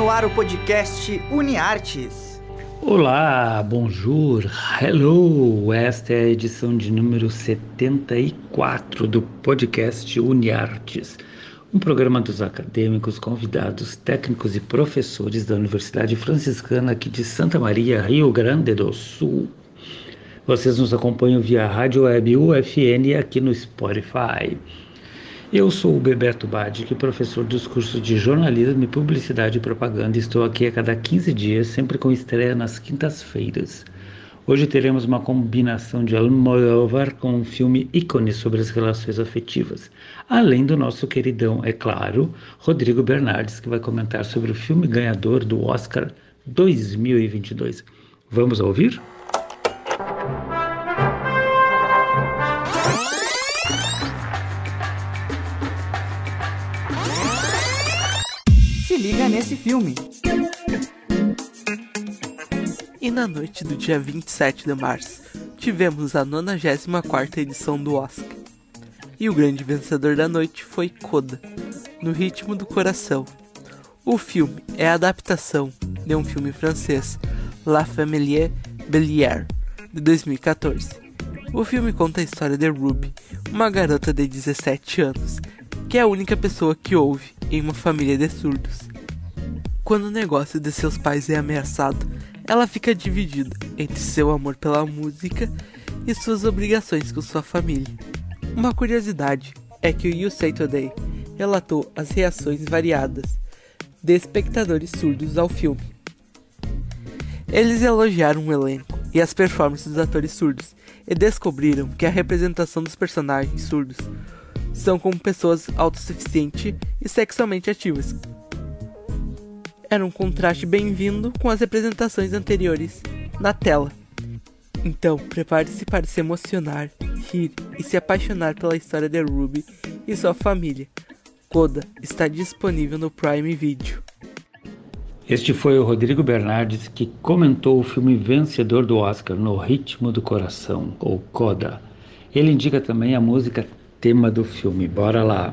no ar o podcast UniArtes. Olá, bonjour, hello! Esta é a edição de número 74 do podcast UniArtes, um programa dos acadêmicos, convidados, técnicos e professores da Universidade Franciscana aqui de Santa Maria, Rio Grande do Sul. Vocês nos acompanham via rádio web UFN aqui no Spotify. Eu sou o Beberto Badic, professor dos cursos de jornalismo e publicidade e propaganda. Estou aqui a cada 15 dias, sempre com estreia nas quintas-feiras. Hoje teremos uma combinação de Almodóvar com um filme ícone sobre as relações afetivas, além do nosso queridão, é claro, Rodrigo Bernardes, que vai comentar sobre o filme ganhador do Oscar 2022. Vamos ouvir? Filme. E na noite do dia 27 de março, tivemos a 94 edição do Oscar. E o grande vencedor da noite foi Coda, no ritmo do coração. O filme é a adaptação de um filme francês, La Famille Bellière, de 2014. O filme conta a história de Ruby, uma garota de 17 anos, que é a única pessoa que ouve em uma família de surdos. Quando o negócio de seus pais é ameaçado, ela fica dividida entre seu amor pela música e suas obrigações com sua família. Uma curiosidade é que o USA Today relatou as reações variadas de espectadores surdos ao filme. Eles elogiaram o elenco e as performances dos atores surdos e descobriram que a representação dos personagens surdos são como pessoas autossuficientes e sexualmente ativas, era um contraste bem-vindo com as representações anteriores na tela. Então, prepare-se para se emocionar, rir e se apaixonar pela história de Ruby e sua família. Coda está disponível no Prime Video. Este foi o Rodrigo Bernardes que comentou o filme vencedor do Oscar No Ritmo do Coração, ou Coda. Ele indica também a música tema do filme. Bora lá!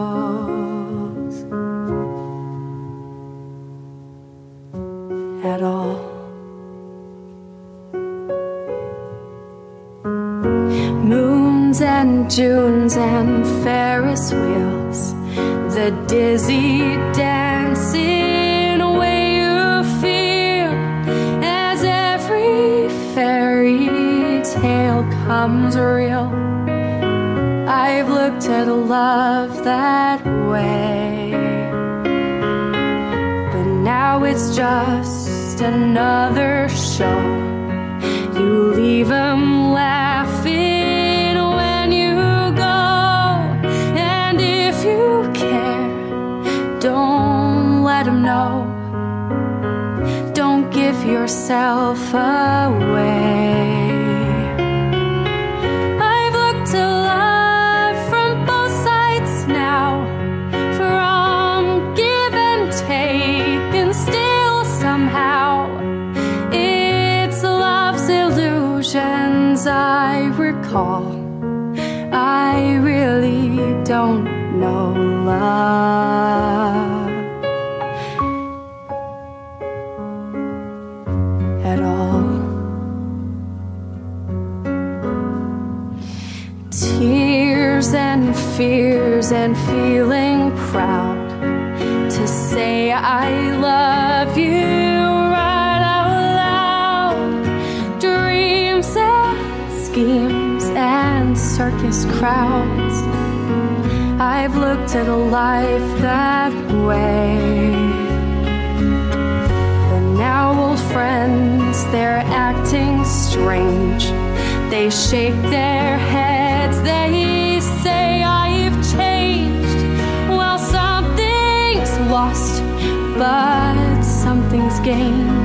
And Junes and Ferris wheels, the dizzy dancing way you feel as every fairy tale comes real. I've looked at love that way, but now it's just another show. You leave them yourself away. Fears and feeling proud to say I love you right out loud. Dreams and schemes and circus crowds. I've looked at a life that way. But now old friends, they're acting strange. They shake their heads, game.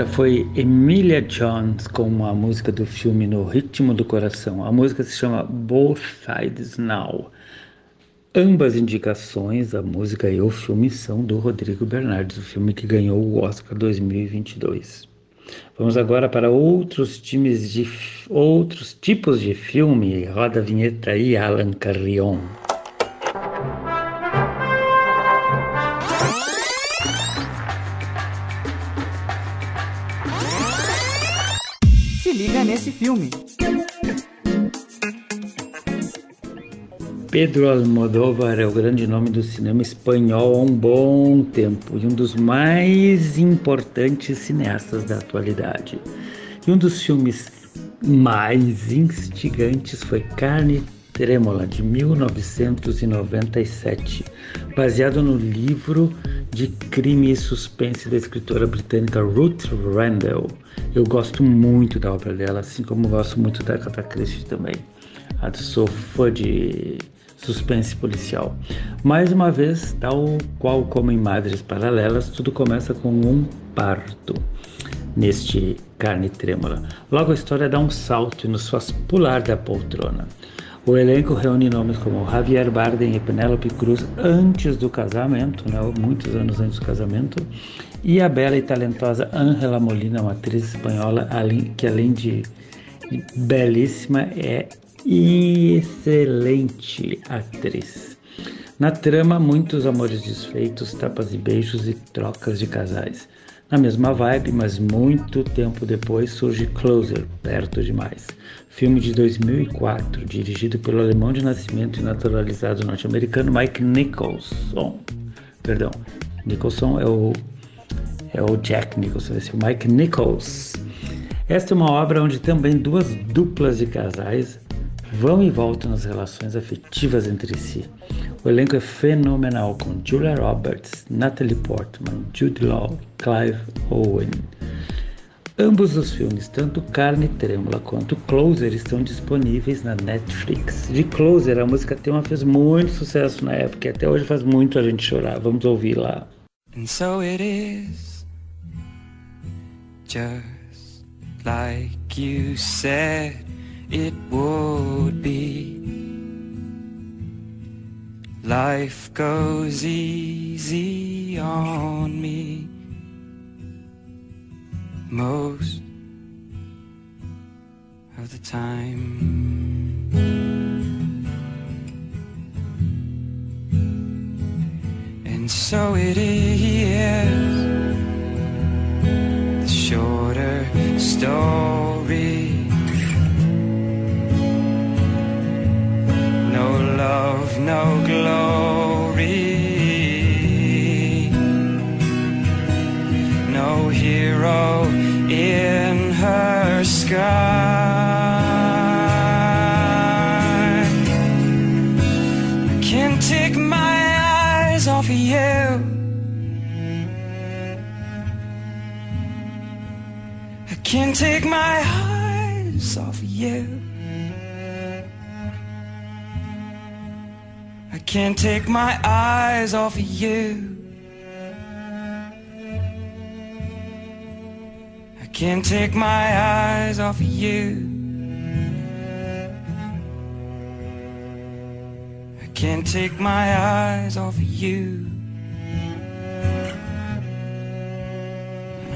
Esta foi Emilia Jones com a música do filme No Ritmo do Coração. A música se chama Both Sides Now. Ambas indicações, a música e o filme, são do Rodrigo Bernardes, o filme que ganhou o Oscar 2022. Vamos agora para outros times de outros tipos de filme. Roda a vinheta aí, Alan Carrion. Pedro Almodóvar é o grande nome do cinema espanhol há um bom tempo e um dos mais importantes cineastas da atualidade. E um dos filmes mais instigantes foi Carne Trêmula, de 1997, baseado no livro de crime e suspense da escritora britânica Ruth Randall. Eu gosto muito da obra dela, assim como gosto muito da Agatha também. A sou fã de suspense policial. Mais uma vez, tal qual como em Madres Paralelas, tudo começa com um parto neste Carne Trêmula. Logo a história dá um salto e nos faz pular da poltrona. O elenco reúne nomes como Javier Bardem e Penélope Cruz antes do casamento, né, muitos anos antes do casamento, e a bela e talentosa Ángela Molina, uma atriz espanhola que além de belíssima é excelente atriz. Na trama, muitos amores desfeitos, tapas e beijos e trocas de casais. Na mesma vibe, mas muito tempo depois, surge Closer, Perto Demais, filme de 2004, dirigido pelo alemão de nascimento e naturalizado norte-americano Mike Nicholson. Perdão, Nicholson é o, é o Jack Nicholson, esse é o Mike Nichols. Esta é uma obra onde também duas duplas de casais vão e voltam nas relações afetivas entre si. O elenco é fenomenal com Julia Roberts, Natalie Portman, Jude Law, Clive Owen. Ambos os filmes, tanto Carne Trêmula quanto Closer, estão disponíveis na Netflix. De Closer, a música tema fez muito sucesso na época e até hoje faz muito a gente chorar. Vamos ouvir lá. And so it is, just like you said it would be. Life goes easy on me most of the time. And so it is the shorter story. no glory, no hero in her sky. I can't take my eyes off of you. I can't take my eyes off of you. Can't take my eyes off of you. I can't take my eyes off of you. I can't take my eyes off of you.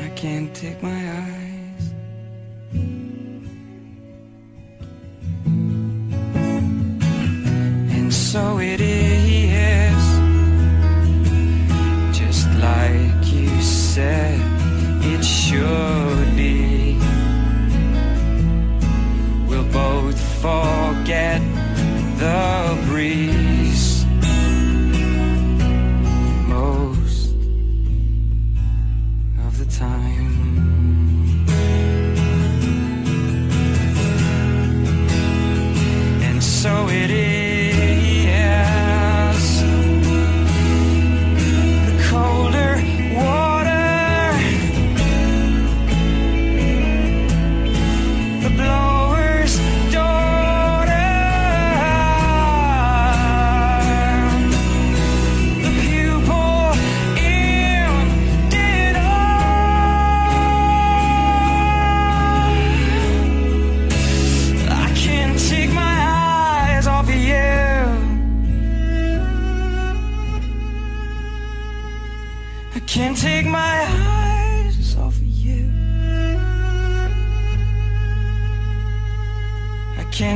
I can't take my eyes. And so it is,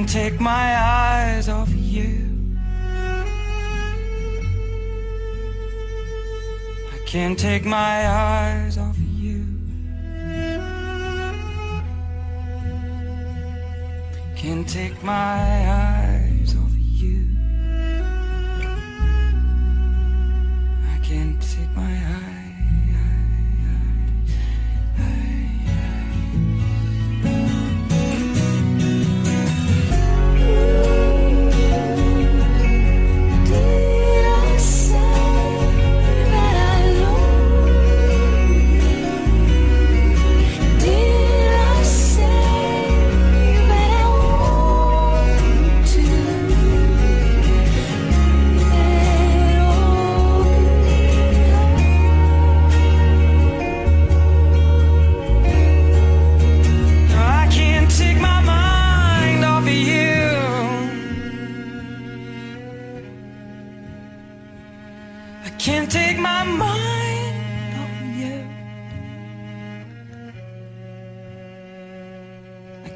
can't take my eyes off you. I can't take my eyes off of you. Can't take my eyes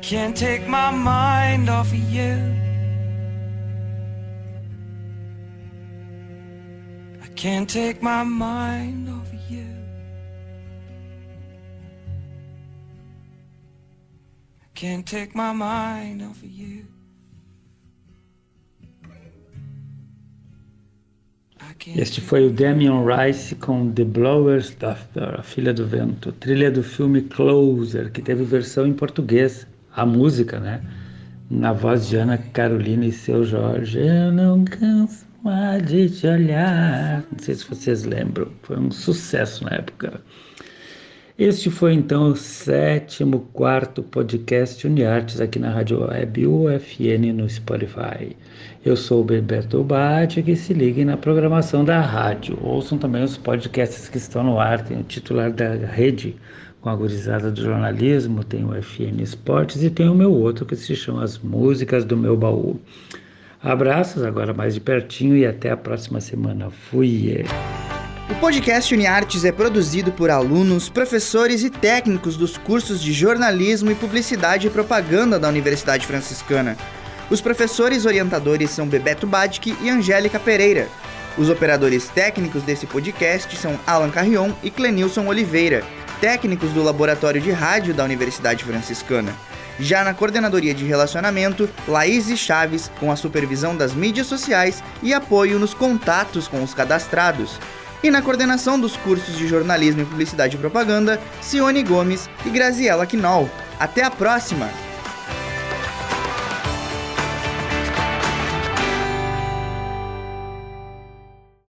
can't take my mind off of you. I can't take my mind off of you. I can't take my mind off of you. Este foi o Damian Rice com The Blower's Daughter, A Filha do Vento, trilha do filme Closer, que teve versão em português, a música, né? Na voz de Ana Carolina e seu Jorge. Eu não canso mais de te olhar. Não sei se vocês lembram, foi um sucesso na época. Este foi então o sétimo quarto podcast Uniartes aqui na Rádio Web UFN no Spotify. Eu sou o Bebeto Bate, que se liguem na programação da rádio. Ouçam também os podcasts que estão no ar. Tem o titular da rede com a gurizada do jornalismo, tem o FN Esportes e tem o meu outro que se chama As Músicas do Meu Baú. Abraços agora mais de pertinho e até a próxima semana. Fui! O podcast UniArtes é produzido por alunos, professores e técnicos dos cursos de jornalismo e publicidade e propaganda da Universidade Franciscana. Os professores orientadores são Bebeto Badic e Angélica Pereira. Os operadores técnicos desse podcast são Alan Carrion e Clenilson Oliveira, técnicos do Laboratório de Rádio da Universidade Franciscana. Já na coordenadoria de relacionamento, Laís Chaves, com a supervisão das mídias sociais e apoio nos contatos com os cadastrados. E na coordenação dos cursos de jornalismo e publicidade e propaganda, Cione Gomes e Graziela Quinol. Até a próxima!